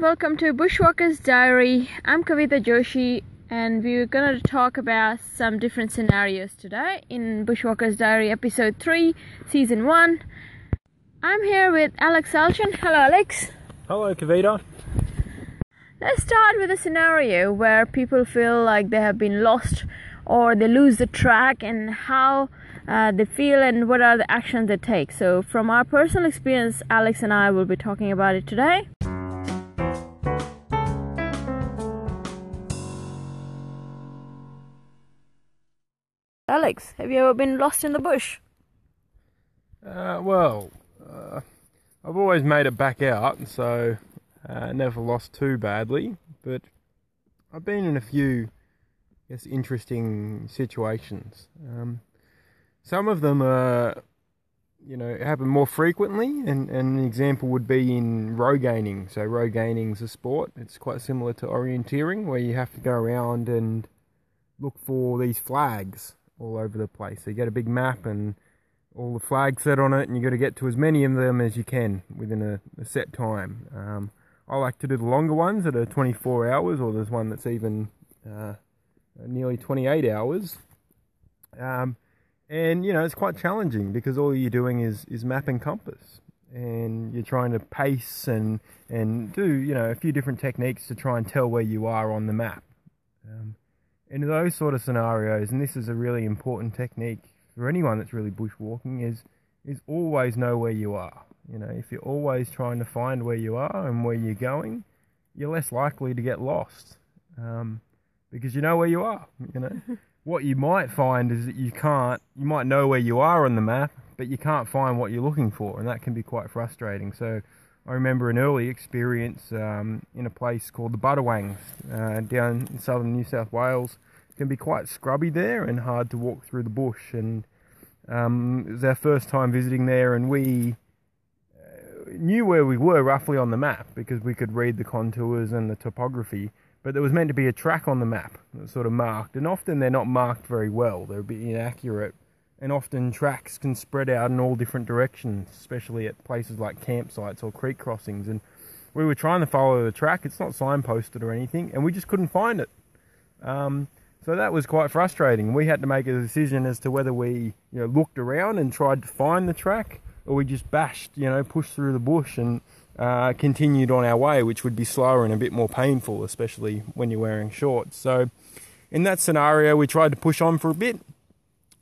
welcome to Bushwalker's Diary. I'm Kavita Joshi, and we're going to talk about some different scenarios today in Bushwalker's Diary, episode 3, season 1. I'm here with Alex Alchin. Hello, Alex. Hello, Kavita. Let's start with a scenario where people feel like they have been lost or they lose the track and how uh, they feel and what are the actions they take. So, from our personal experience, Alex and I will be talking about it today. Alex, have you ever been lost in the bush? Uh, well, uh, I've always made it back out, so uh, never lost too badly. But I've been in a few, I guess, interesting situations. Um, some of them are, you know, happen more frequently, and, and an example would be in rogaining. So rogaining is a sport. It's quite similar to orienteering, where you have to go around and look for these flags all over the place. So you get a big map and all the flags set on it, and you got to get to as many of them as you can within a, a set time. Um, I like to do the longer ones that are 24 hours, or there's one that's even uh, nearly 28 hours. Um, and you know it's quite challenging because all you're doing is is map and compass, and you're trying to pace and and do you know a few different techniques to try and tell where you are on the map. Um, in those sort of scenarios, and this is a really important technique for anyone that's really bushwalking, is is always know where you are. You know, if you're always trying to find where you are and where you're going, you're less likely to get lost um, because you know where you are. You know, what you might find is that you can't. You might know where you are on the map, but you can't find what you're looking for, and that can be quite frustrating. So. I remember an early experience um, in a place called the Budawangs uh, down in southern New South Wales. It can be quite scrubby there and hard to walk through the bush. And um, it was our first time visiting there, and we uh, knew where we were roughly on the map because we could read the contours and the topography. But there was meant to be a track on the map that sort of marked, and often they're not marked very well. They're a bit inaccurate and often tracks can spread out in all different directions, especially at places like campsites or creek crossings. And we were trying to follow the track; it's not signposted or anything, and we just couldn't find it. Um, so that was quite frustrating. We had to make a decision as to whether we, you know, looked around and tried to find the track, or we just bashed, you know, pushed through the bush and uh, continued on our way, which would be slower and a bit more painful, especially when you're wearing shorts. So, in that scenario, we tried to push on for a bit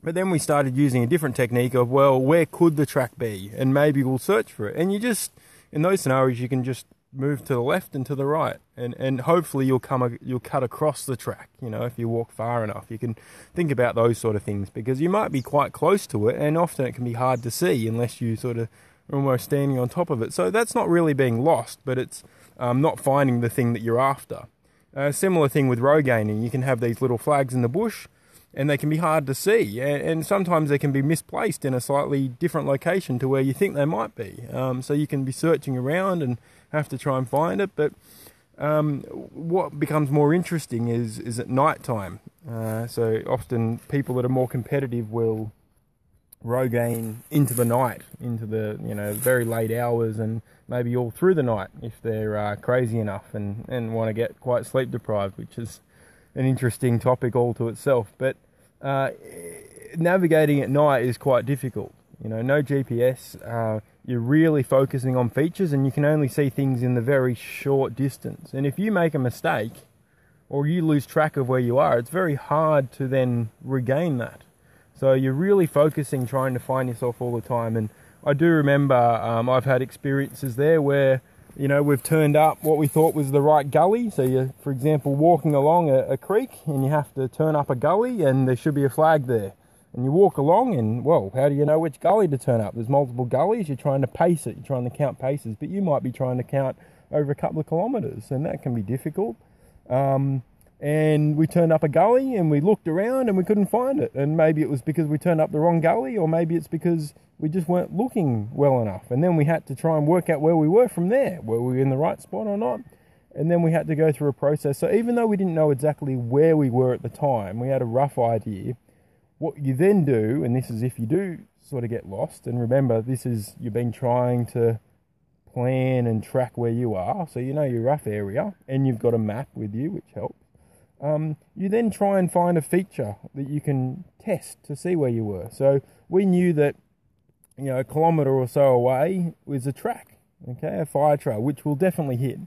but then we started using a different technique of, well, where could the track be? And maybe we'll search for it. And you just, in those scenarios, you can just move to the left and to the right. And, and hopefully you'll come, you'll cut across the track. You know, if you walk far enough, you can think about those sort of things because you might be quite close to it. And often it can be hard to see unless you sort of are almost standing on top of it. So that's not really being lost, but it's um, not finding the thing that you're after. A similar thing with rogaining. You can have these little flags in the bush and they can be hard to see, and sometimes they can be misplaced in a slightly different location to where you think they might be. Um, so you can be searching around and have to try and find it. But um, what becomes more interesting is is at night time. Uh, so often people that are more competitive will rogaine into the night, into the you know very late hours, and maybe all through the night if they're uh, crazy enough and and want to get quite sleep deprived, which is an interesting topic all to itself. But uh, navigating at night is quite difficult. You know, no GPS. Uh, you're really focusing on features, and you can only see things in the very short distance. And if you make a mistake, or you lose track of where you are, it's very hard to then regain that. So you're really focusing, trying to find yourself all the time. And I do remember um, I've had experiences there where you know, we've turned up what we thought was the right gully. So you're, for example, walking along a, a, creek and you have to turn up a gully and there should be a flag there. And you walk along and, well, how do you know which gully to turn up? There's multiple gullies. You're trying to pace it. You're trying to count paces, but you might be trying to count over a couple of kilometres and that can be difficult. Um, and we turned up a gully and we looked around and we couldn't find it. And maybe it was because we turned up the wrong gully, or maybe it's because we just weren't looking well enough. And then we had to try and work out where we were from there. Were we in the right spot or not? And then we had to go through a process. So even though we didn't know exactly where we were at the time, we had a rough idea. What you then do, and this is if you do sort of get lost, and remember, this is you've been trying to plan and track where you are, so you know your rough area, and you've got a map with you, which helps. Um, you then try and find a feature that you can test to see where you were. So we knew that you know a kilometre or so away was a track, okay, a fire trail, which we'll definitely hit.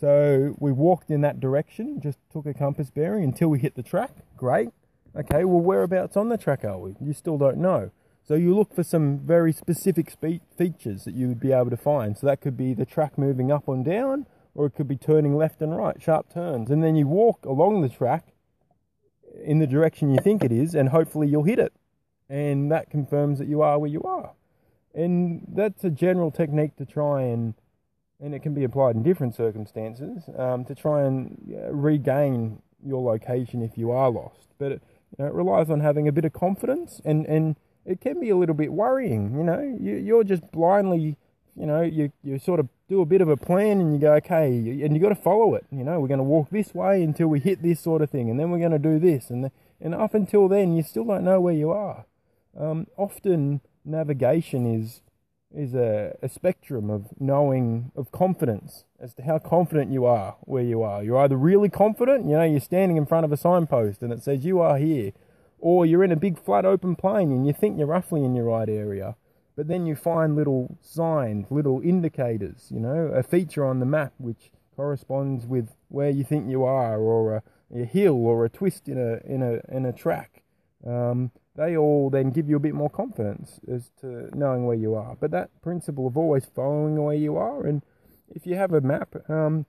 So we walked in that direction, just took a compass bearing until we hit the track. Great. Okay, well, whereabouts on the track are we? You still don't know. So you look for some very specific spe- features that you would be able to find. So that could be the track moving up and down, or it could be turning left and right, sharp turns. And then you walk along the track in the direction you think it is, and hopefully you'll hit it. And that confirms that you are where you are. And that's a general technique to try and and it can be applied in different circumstances um, to try and uh, regain your location if you are lost. But it, you know, it relies on having a bit of confidence, and, and it can be a little bit worrying. You know, you, you're just blindly, you know, you, you sort of do a bit of a plan and you go, okay, and you got to follow it. You know, we're going to walk this way until we hit this sort of thing, and then we're going to do this, and the, and up until then, you still don't know where you are. Um, often navigation is is a, a spectrum of knowing of confidence as to how confident you are where you are. You're either really confident, you know, you're standing in front of a signpost and it says you are here, or you're in a big flat open plain and you think you're roughly in your right area. But then you find little signs, little indicators, you know, a feature on the map which corresponds with where you think you are, or a, a hill, or a twist in a in a in a track. Um, they all then give you a bit more confidence as to knowing where you are. But that principle of always following where you are, and if you have a map, um,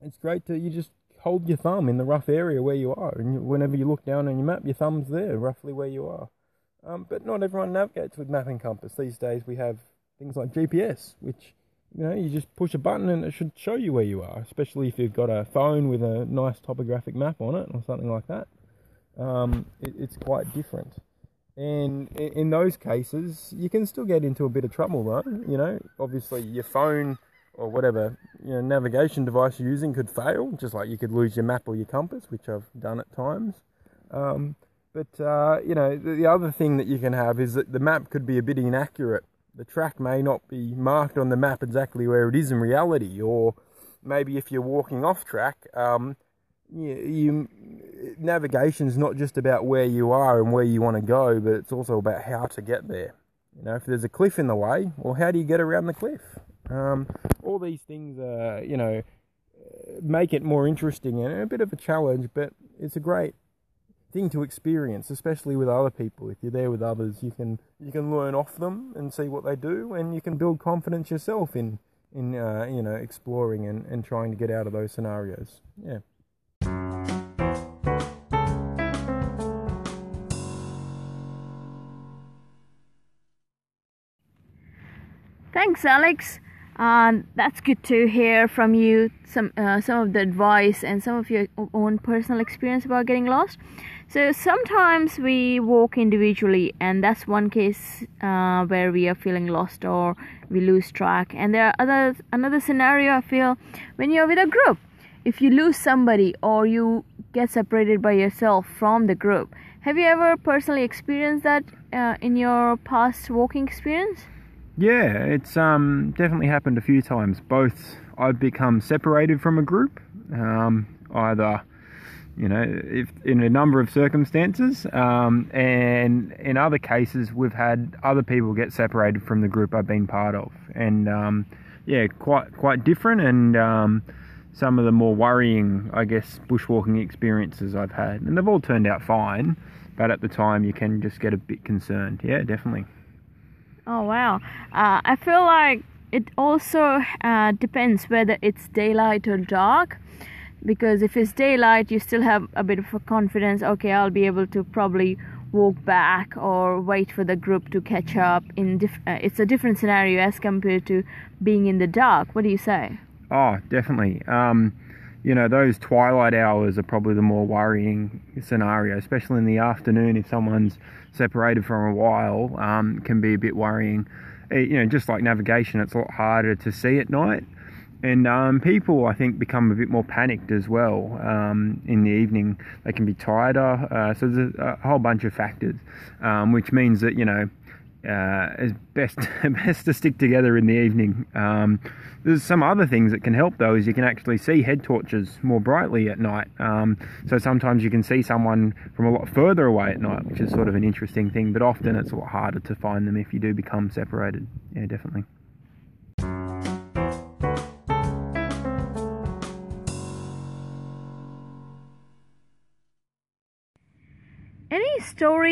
it's great to you just hold your thumb in the rough area where you are, and whenever you look down on your map, your thumb's there, roughly where you are. Um, but not everyone navigates with map and compass these days. We have things like GPS, which you know you just push a button and it should show you where you are. Especially if you've got a phone with a nice topographic map on it or something like that. Um, it, it's quite different. And in those cases, you can still get into a bit of trouble, right? You know, obviously your phone or whatever you know, navigation device you're using could fail, just like you could lose your map or your compass, which I've done at times. Um, but uh, you know, the, the other thing that you can have is that the map could be a bit inaccurate. The track may not be marked on the map exactly where it is in reality, or maybe if you're walking off track, um, you, you navigation's not just about where you are and where you want to go, but it's also about how to get there. You know, if there's a cliff in the way, well, how do you get around the cliff? Um, all these things, you know, make it more interesting and a bit of a challenge, but it's a great thing to experience, especially with other people. If you're there with others, you can you can learn off them and see what they do, and you can build confidence yourself in in uh, you know exploring and, and trying to get out of those scenarios. Yeah. Thanks, Alex. Uh, that's good to hear from you some uh, some of the advice and some of your own personal experience about getting lost. So sometimes we walk individually, and that's one case uh, where we are feeling lost or we lose track. And there are other another scenario I feel when you're with a group. If you lose somebody or you get separated by yourself from the group, have you ever personally experienced that uh, in your past walking experience? Yeah, it's um, definitely happened a few times. Both I've become separated from a group, um, either you know, if in a number of circumstances, um, and in other cases, we've had other people get separated from the group I've been part of, and um, yeah, quite quite different, and um, some of the more worrying, I guess, bushwalking experiences I've had, and they've all turned out fine, but at the time you can just get a bit concerned. Yeah, definitely. Oh wow! Uh, I feel like it also uh, depends whether it's daylight or dark. Because if it's daylight, you still have a bit of a confidence. Okay, I'll be able to probably walk back or wait for the group to catch up. In uh, it's a different scenario as compared to being in the dark. What do you say? Oh, definitely. Um, you know, those twilight hours are probably the more worrying scenario, especially in the afternoon if someone's separated from a while um, can be a bit worrying. It, eh, you know, just like navigation, it's a lot harder to see at night. And um, people, I think, become a bit more panicked as well um, in the evening. They can be tireder. Uh, so there's a, a, whole bunch of factors, um, which means that, you know, uh, it's best best to stick together in the evening. Um, there's some other things that can help though, is you can actually see head torches more brightly at night. Um, so sometimes you can see someone from a lot further away at night, which is sort of an interesting thing. But often it's a lot harder to find them if you do become separated. Yeah, definitely.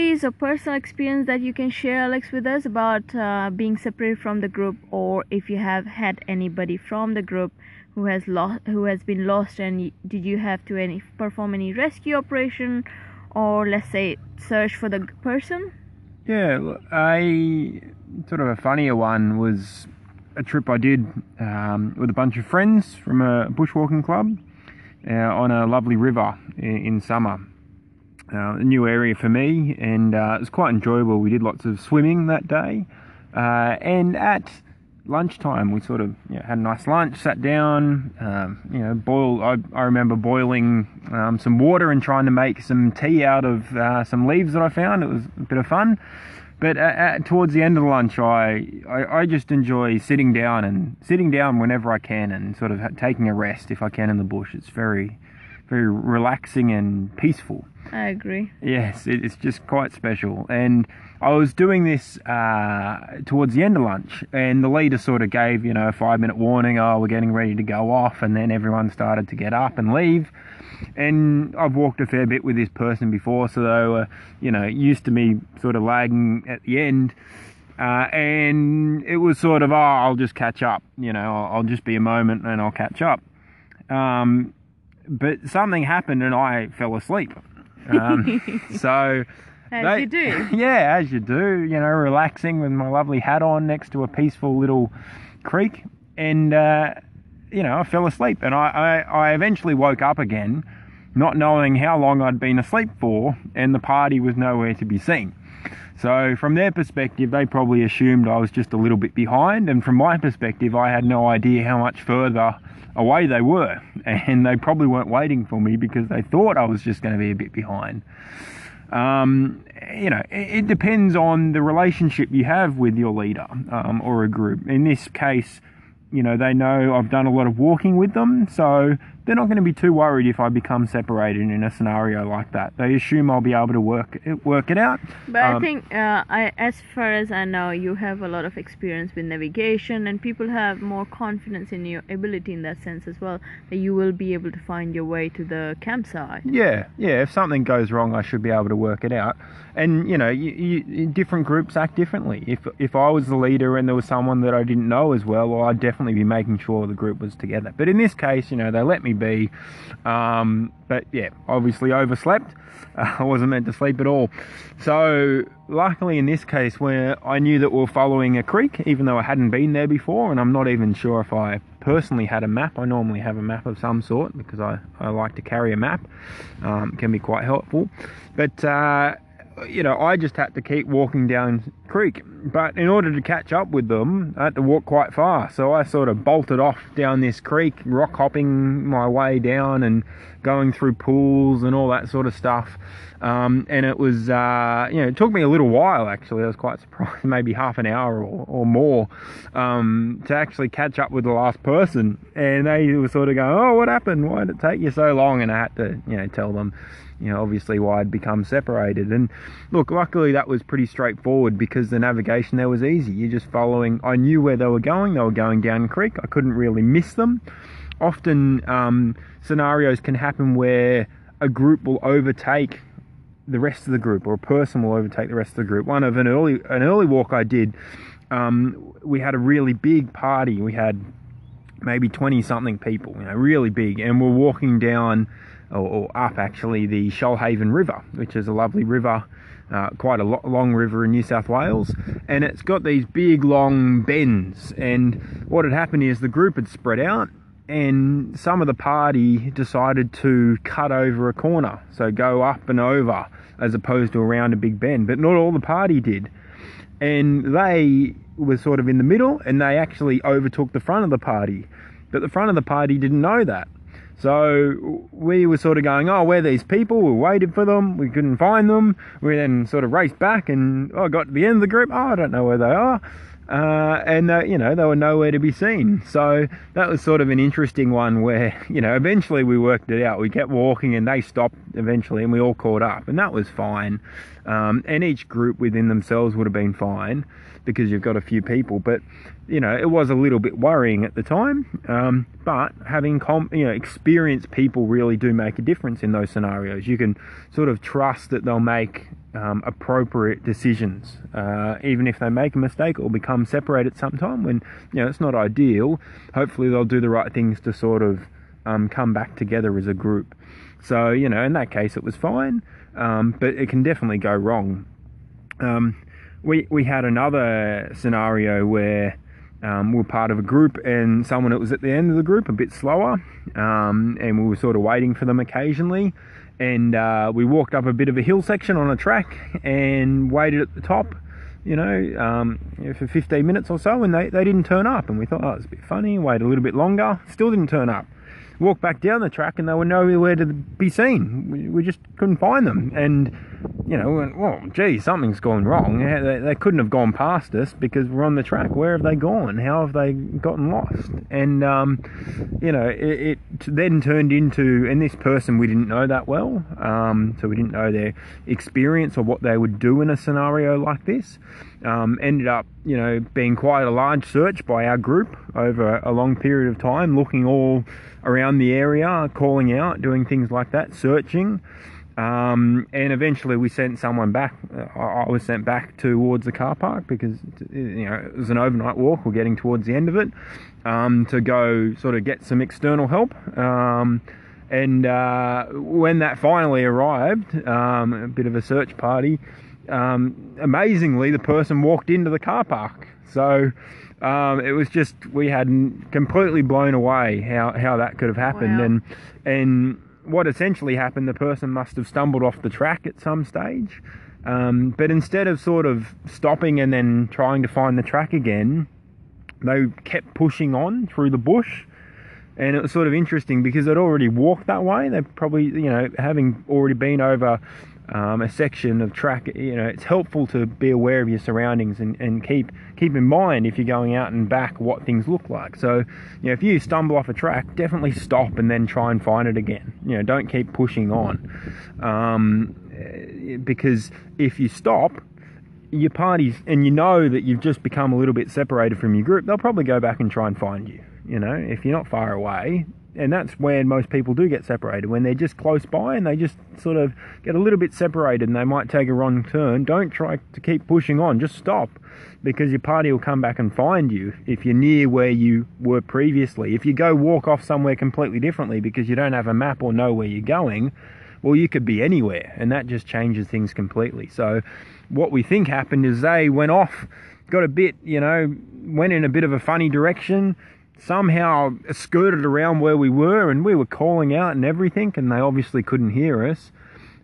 Stories or personal experience that you can share, Alex, with us about uh, being separated from the group, or if you have had anybody from the group who has lost, who has been lost, and did you have to any perform any rescue operation, or let's say search for the person? Yeah, a sort of a funnier one was a trip I did um, with a bunch of friends from a bushwalking club uh, on a lovely river in, in summer. Uh, a new area for me, and uh, it was quite enjoyable. We did lots of swimming that day, uh, and at lunchtime we sort of you know, had a nice lunch, sat down, um, you know, boil. I, I remember boiling um, some water and trying to make some tea out of uh, some leaves that I found. It was a bit of fun. But uh, towards the end of the lunch, I, I, I just enjoy sitting down and sitting down whenever I can and sort of taking a rest if I can in the bush. It's very, very relaxing and peaceful. I agree. Yes, it- it's just quite special. And I was doing this uh, towards the end of lunch, and the leader sort of gave, you know, a five minute warning, oh, we're getting ready to go off. And then everyone started to get up and leave. And I've walked a fair bit with this person before, so they were, you know, used to me sort of lagging at the end. Uh, and it was sort of, oh, I'll just catch up, you know, I'll, I'll just be a moment and I'll catch up. Um, but something happened and I fell asleep. Um, so As they- you do. yeah, as you do, you know, relaxing with my lovely hat on next to a peaceful little creek, and uh, you know, I fell asleep, and I, I, I eventually woke up again, not knowing how long I'd been asleep for, and the party was nowhere to be seen. So from their perspective, they probably assumed I was just a little bit behind, and from my perspective, I had no idea how much further away they were, and they probably weren't waiting for me because they thought I was just going to be a bit behind um, you know, it, it depends on the relationship you have with your leader um, or a group. In this case, you know, they know I've done a lot of walking with them, so they're not going to be too worried if I become separated in a scenario like that. They assume I'll be able to work it, work it out. But I Um, think, uh, I, as far as I know, you have a lot of experience with navigation, and people have more confidence in your ability in that sense as well. That you will be able to find your way to the campsite. Yeah, yeah. If something goes wrong, I should be able to work it out. And you know, you, you, different groups act differently. If if I was the leader and there was someone that I didn't know as well, well, I'd definitely be making sure the group was together. But in this case, you know, they let me be. Um, but yeah, obviously overslept. Uh, I wasn't meant to sleep at all. So luckily, in this case, where I knew that we were following a creek, even though I hadn't been there before, and I'm not even sure if I personally had a map. I normally have a map of some sort because I, I like to carry a map. Um, can be quite helpful. But uh, you know, I just had to keep walking down creek. But in order to catch up with them, I had to walk quite far. So I sort of bolted off down this creek, rock hopping my way down and going through pools and all that sort of stuff. Um, and it was, uh, you know, it took me a little while actually. I was quite surprised, maybe half an hour or, or more, um, to actually catch up with the last person. And they were sort of going, "Oh, what happened? Why did it take you so long?" And I had to, you know, tell them, you know, obviously why I'd become separated. And look, luckily that was pretty straightforward because the navigation there was easy. You're just following. I knew where they were going. They were going down creek. I couldn't really miss them. Often um, scenarios can happen where a group will overtake the rest of the group, or a person will overtake the rest of the group. One of an early an early walk I did, um, we had a really big party. We had maybe twenty something people, you know, really big, and we're walking down or, or up actually the Shoalhaven River, which is a lovely river. Uh, quite a lo- long river in New South Wales, and it's got these big long bends. And what had happened is the group had spread out, and some of the party decided to cut over a corner, so go up and over as opposed to around a big bend. But not all the party did, and they were sort of in the middle, and they actually overtook the front of the party. But the front of the party didn't know that. So we were sort of going, oh, where these people? We waited for them. We couldn't find them. We then sort of raced back and oh, got to the end of the group. Oh, I don't know where they are. Uh, and uh, you know they were nowhere to be seen. So that was sort of an interesting one where you know eventually we worked it out. We kept walking and they stopped eventually, and we all caught up, and that was fine. Um, and each group within themselves would have been fine because you've got a few people, but you know it was a little bit worrying at the time. Um, but having com- you know experienced people really do make a difference in those scenarios. You can sort of trust that they'll make um, appropriate decisions. Uh, even if they make a mistake or become separated sometime when you know it's not ideal, hopefully they'll do the right things to sort of um, come back together as a group. So you know, in that case, it was fine, um, but it can definitely go wrong. Um, we we had another scenario where. Um, we were part of a group and someone that was at the end of the group a bit slower um, and we were sort of waiting for them occasionally and uh, we walked up a bit of a hill section on a track and waited at the top you know, um, for 15 minutes or so, and they, they didn't turn up. And we thought, oh, it's a bit funny. Wait a little bit longer, still didn't turn up. Walked back down the track, and they were nowhere to be seen. We, we just couldn't find them. And you know, went, well, gee, something's gone wrong. They, they couldn't have gone past us because we're on the track. Where have they gone? How have they gotten lost? And, um, you know, it, it, then turned into, and this person we didn't know that well, um, so we didn't know their experience or what they would do in a scenario like this. Um, ended up, you know, being quite a large search by our group over a long period of time, looking all around the area, calling out, doing things like that, searching. Um, and eventually we sent someone back. Uh, I was sent back towards the car park because you know it was an overnight walk. We're getting towards the end of it um, to go sort of get some external help. Um, and uh, when that finally arrived, um, a bit of a search party. Um, amazingly, the person walked into the car park. So um, it was just we had completely blown away how, how that could have happened. Wow. And and what essentially happened, the person must have stumbled off the track at some stage. Um, but instead of sort of stopping and then trying to find the track again, they kept pushing on through the bush. And it was sort of interesting because they'd already walked that way. They probably, you know, having already been over um, a section of track, you know, it's helpful to be aware of your surroundings and, and keep keep in mind if you're going out and back what things look like. So, you know, if you stumble off a track, definitely stop and then try and find it again. You know, don't keep pushing on, um, because if you stop, your parties and you know that you've just become a little bit separated from your group, they'll probably go back and try and find you. You know, if you're not far away, and that's when most people do get separated when they're just close by and they just sort of get a little bit separated and they might take a wrong turn. Don't try to keep pushing on. Just stop because your party will come back and find you if you're near where you were previously. If you go walk off somewhere completely differently because you don't have a map or know where you're going well you could be anywhere and that just changes things completely. So what we think happened is they went off got a bit you know went in a bit of a funny direction somehow skirted around where we were and we were calling out and everything and they obviously couldn't hear us.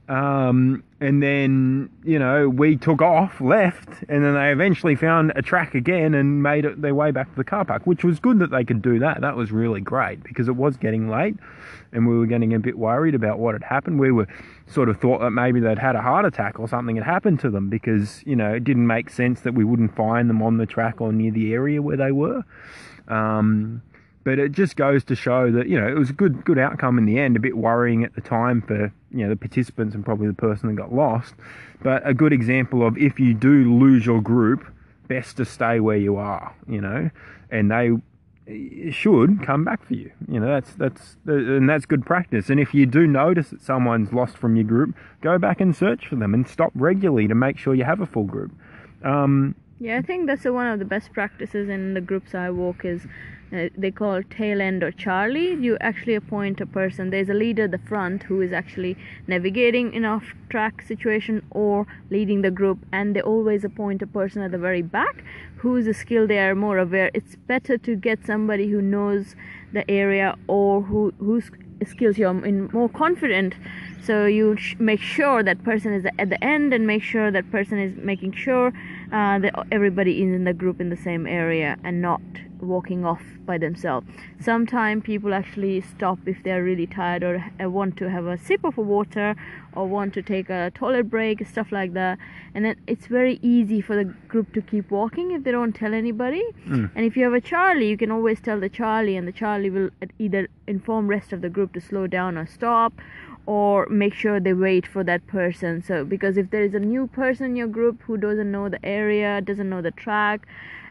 Um, and then you know we took off left and then they eventually found a track again and made it their way back to the car park which was good that they could do that. That was really great because it was getting late and we were getting a bit worried about what had happened. We were sort of thought that maybe they'd had a heart attack or something had happened to them because you know it didn't make sense that we wouldn't find them on the track or near the area where they were um, but it just goes to show that you know it was a good good outcome in the end. A bit worrying at the time for you know the participants and probably the person that got lost, but a good example of if you do lose your group, best to stay where you are. You know, and they should come back for you. You know that's that's and that's good practice. And if you do notice that someone's lost from your group, go back and search for them and stop regularly to make sure you have a full group. Um, Yeah, I think that's one of the best practices in the groups I walk is uh, they call tail end or Charlie. You actually appoint a person. There's a leader at the front who is actually navigating in off track situation or leading the group, and they always appoint a person at the very back who is a skill they are more aware. It's better to get somebody who knows the area or who whose skills you're in more confident so you sh- make sure that person is at the end and make sure that person is making sure uh, that everybody is in the group in the same area and not walking off by themselves. Sometimes people actually stop if they're really tired or want to have a sip of water or want to take a toilet break, stuff like that. And then it's very easy for the group to keep walking if they don't tell anybody. Mm. And if you have a Charlie, you can always tell the Charlie, and the Charlie will either inform rest of the group to slow down or stop or make sure they wait for that person. So because if there is a new person in your group who doesn't know the area doesn't know the track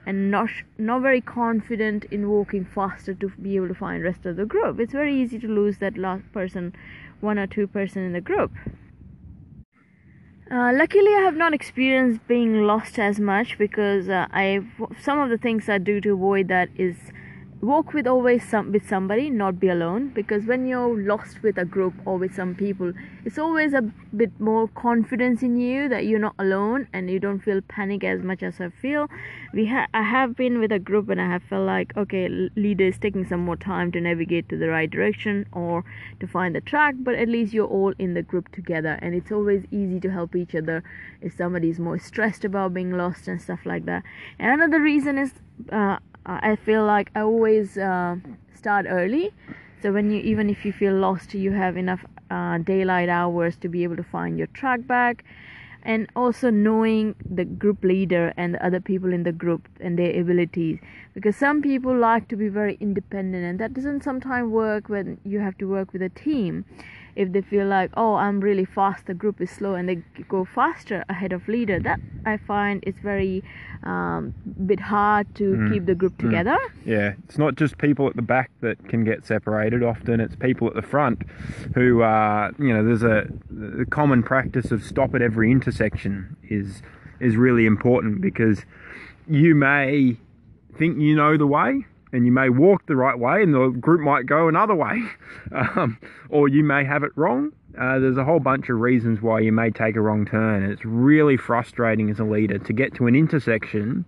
and not not very confident in walking faster to be able to find rest of the group it's very easy to lose that last person one or two person in the group. Uh, luckily, I have not experienced being lost as much because uh, I some of the things I do to avoid that is walk with always some with somebody not be alone because when you're lost with a group or with some people it's always a bit more confidence in you that you're not alone and you don't feel panic as much as i feel. We ha- i have been with a group and i have felt like okay leader is taking some more time to navigate to the right direction or to find the track but at least you're all in the group together and it's always easy to help each other if somebody is more stressed about being lost and stuff like that. And another reason is uh, I feel like I always uh, start early. So when you even if you feel lost, you have enough uh, daylight hours to be able to find your track back, and also knowing the group leader and the other people in the group and their abilities. Because some people like to be very independent, and that doesn't sometimes work when you have to work with a team if they feel like oh i'm really fast the group is slow and they go faster ahead of leader that i find is very um, bit hard to mm. keep the group mm. together mm. yeah it's not just people at the back that can get separated often it's people at the front who uh, you know there's a the common practice of stop at every intersection is is really important because you may think you know the way and you may walk the right way and the group might go another way. Um, or you may have it wrong. Uh, there's a whole bunch of reasons why you may take a wrong turn. And it's really frustrating as a leader to get to an intersection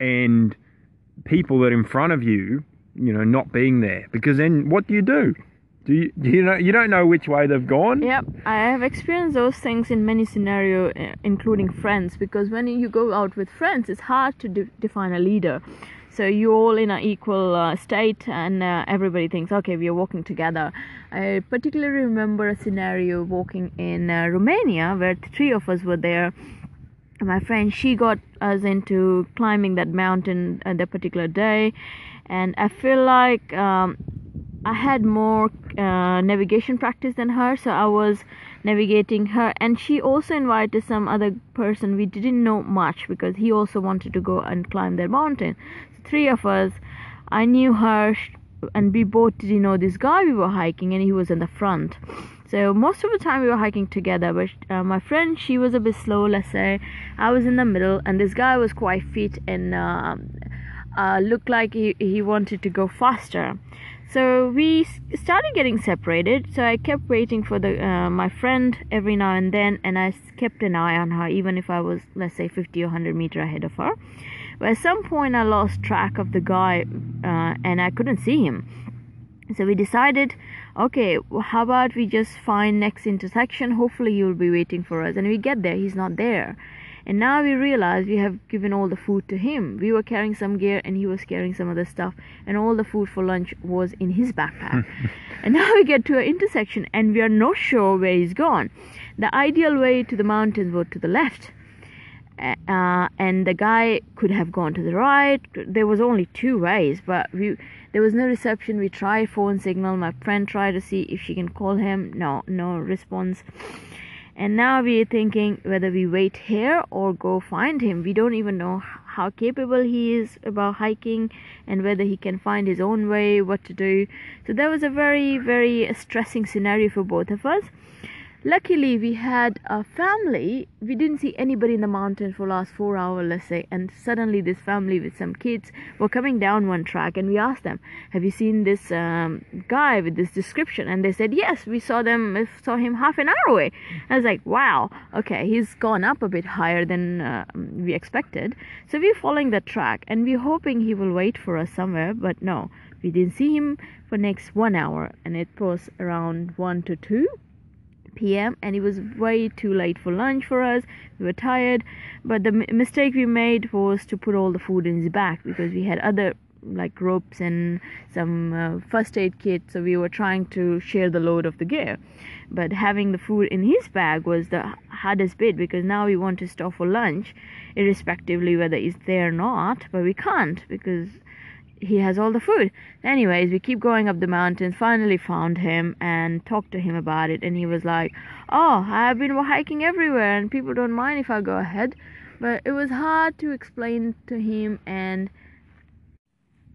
and people that are in front of you you know not being there. Because then what do you do? Do you, do you know you don't know which way they've gone? Yep i have experienced those things in many scenarios including friends because when you go out with friends it's hard to de- define a leader so you're all in an equal uh, state and uh, everybody thinks okay we are walking together. I particularly remember a scenario walking in uh, romania where three of us were there. My friend she got us into climbing that mountain at that particular day. And i feel like um, i had more uh, navigation practice than her so i was navigating her. And she also invited some other person we didn't know much because he also wanted to go and climb that mountain three of us. I knew her, and we both didn't know this guy we were hiking, and he was in the front. So most of the time we were hiking together. But uh, my friend, she was a bit slow. Let's say I was in the middle, and this guy was quite fit and uh, uh, looked like he he wanted to go faster. So we started getting separated. So I kept waiting for the uh, my friend every now and then, and I kept an eye on her, even if I was let's say 50 or 100 meter ahead of her. But at some point, I lost track of the guy uh, and I couldn't see him. So we decided, okay, how about we just find next intersection? Hopefully, he will be waiting for us. And we get there, he's not there. And now we realize we have given all the food to him. We were carrying some gear and he was carrying some other stuff, and all the food for lunch was in his backpack. and now we get to an intersection and we are not sure where he's gone. The ideal way to the mountains was to the left uh, and the guy could have gone to the right. There was only two ways but we there was no reception. We tried phone signal. My friend tried to see if she can call him. No no response. And now we're thinking whether we wait here or go find him. We don't even know how capable he is about hiking and whether he can find his own way what to do. So that was a very very stressing scenario for both of us luckily we had a family. We didn't see anybody in the mountain for last four hours let's say. And suddenly this family with some kids were coming down one track and we asked them have you seen this um, guy with this description? And they said yes we saw them saw him half an hour away. I was like wow okay he's gone up a bit higher than uh, we expected. So we're following that track and we're hoping he will wait for us somewhere but no. We didn't see him for next one hour and it was around one to two p.m. and it was way too late for lunch for us. We were tired, but the mistake we made was to put all the food in his bag because we had other like ropes and some uh, first aid kit so we were trying to share the load of the gear but having the food in his bag was the hardest bit because now we want to stop for lunch irrespectively whether he's there or not but we can't because he has all the food. Anyways, we keep going up the mountain, finally found him and talked to him about it. And he was like, Oh, I've been hiking everywhere and people don't mind if I go ahead. But it was hard to explain to him and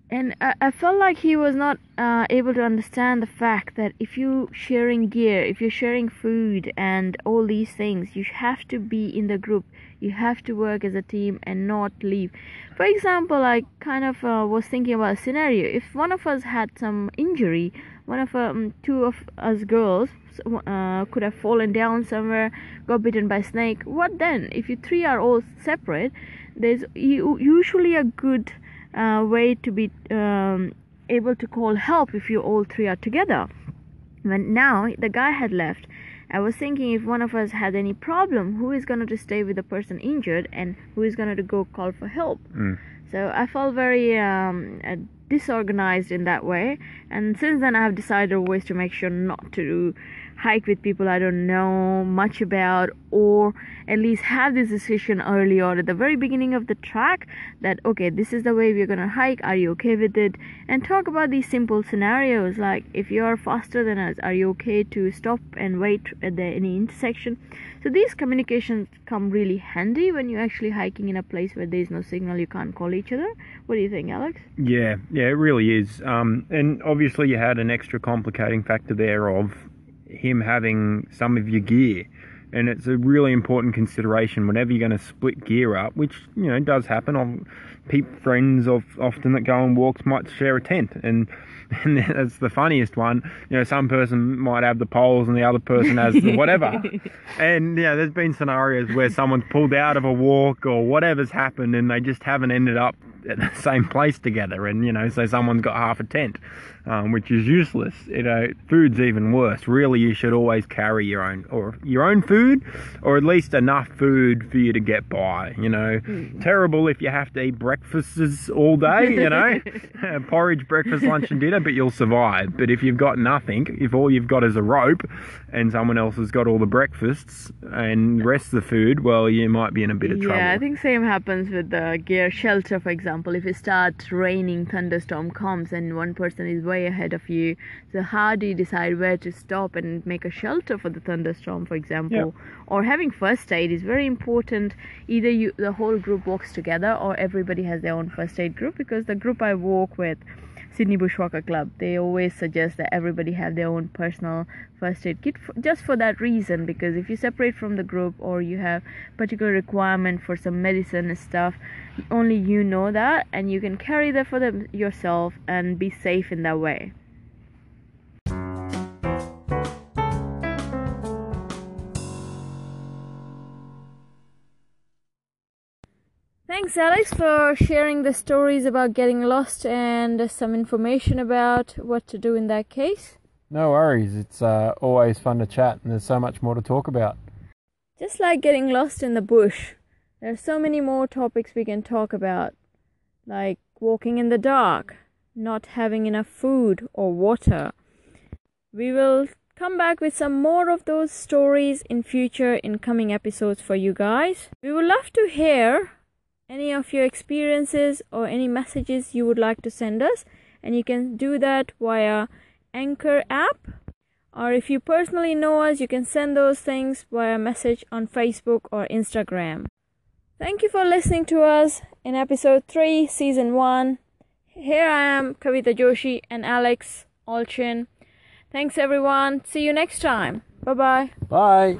and I, I felt like he was not uh, able to understand the fact that if you're sharing gear if you're sharing food and all these things you have to be in the group you have to work as a team and not leave for example i kind of uh, was thinking about a scenario if one of us had some injury one of um, two of us girls uh, could have fallen down somewhere got bitten by a snake what then if you three are all separate there's usually a good uh, way to be um, able to call help if you all three are together. When now the guy had left, I was thinking if one of us had any problem, who is going to stay with the person injured and who is going to go call for help? Mm. So I felt very um, uh, disorganized in that way, and since then I have decided always to make sure not to hike with people I don't know much about, or at least have this decision early on at the very beginning of the track that okay, this is the way we're gonna hike. Are you okay with it? And talk about these simple scenarios like if you are faster than us, are you okay to stop and wait at the, any intersection? So these communications come really handy when you're actually hiking in a place where there's no signal, you can't call each other. What do you think, Alex? Yeah, yeah, it really is. Um, and obviously you had an extra complicating factor there of him having some of your gear. And it's a really important consideration whenever you're going to split gear up, which you know does happen. I've peep friends of often that go on walks might share a tent, and and that's the funniest one. You know, some person might have the poles and the other person has the whatever. and yeah, there's been scenarios where someone's pulled out of a walk or whatever's happened, and they just haven't ended up at the same place together, and you know, so someone's got half a tent, um, which is useless. You know, food's even worse. Really, you should always carry your own or your own food, or at least enough food for you to get by. You know, mm. terrible if you have to eat breakfasts all day. You know, porridge, breakfast, lunch, and dinner, but you'll survive. But if you've got nothing, if all you've got is a rope, and someone else has got all the breakfasts and rest of the food, well, you might be in a bit of trouble. Yeah, I think same happens with the gear shelter, for example example, if it starts raining, thunderstorm comes, and one person is way ahead of you, so how do you decide where to stop and make a shelter for the thunderstorm, for example? Yeah. Or having first aid is very important. Either you, the whole group walks together, or everybody has their own first aid group. Because the group I walk with Sydney Bushwalker Club. They always suggest that everybody have their own personal first aid kit for, just for that reason because if you separate from the group or you have particular requirement for some medicine and stuff, only you know that and you can carry that for them yourself and be safe in that way. Thanks, Alex, for sharing the stories about getting lost and some information about what to do in that case. No worries. It's uh, always fun to chat, and there's so much more to talk about. Just like getting lost in the bush, there are so many more topics we can talk about, like walking in the dark, not having enough food or water. We will come back with some more of those stories in future in coming episodes for you guys. We would love to hear any of your experiences or any messages you would like to send us. And you can do that via anchor app. Or if you personally know us you can send those things via message on facebook or instagram. Thank you for listening to us in episode 3 season 1 here i am kavita joshi and alex alchin thanks everyone. See you next time. Bye-bye. Bye